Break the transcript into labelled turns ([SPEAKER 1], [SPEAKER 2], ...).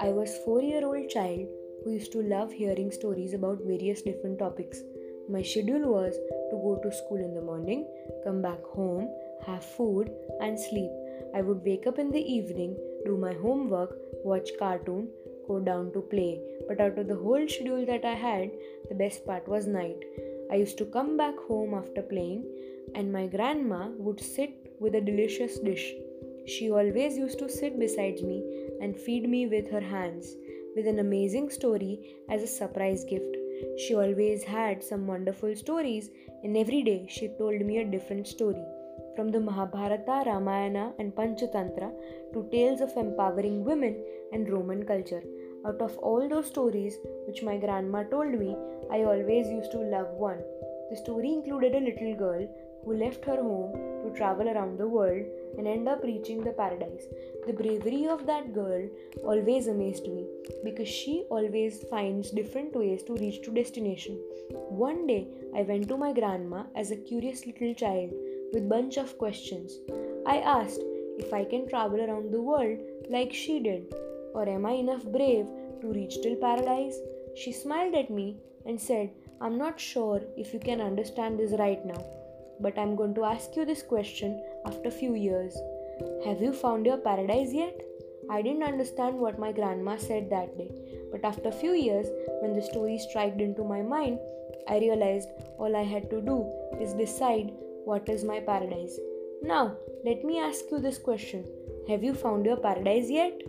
[SPEAKER 1] I was 4-year-old child who used to love hearing stories about various different topics. My schedule was to go to school in the morning, come back home, have food and sleep. I would wake up in the evening, do my homework, watch cartoon, go down to play. But out of the whole schedule that I had, the best part was night. I used to come back home after playing and my grandma would sit with a delicious dish. She always used to sit beside me and feed me with her hands with an amazing story as a surprise gift. She always had some wonderful stories, and every day she told me a different story. From the Mahabharata, Ramayana, and Panchatantra to tales of empowering women and Roman culture. Out of all those stories which my grandma told me, I always used to love one. The story included a little girl who left her home to travel around the world and end up reaching the paradise. The bravery of that girl always amazed me because she always finds different ways to reach to destination. One day I went to my grandma as a curious little child with bunch of questions. I asked if I can travel around the world like she did or am I enough brave to reach till paradise? She smiled at me and said, I'm not sure if you can understand this right now but I'm going to ask you this question after few years. Have you found your paradise yet? I didn't understand what my grandma said that day, but after few years, when the story struck into my mind, I realized all I had to do is decide what is my paradise. Now, let me ask you this question Have you found your paradise yet?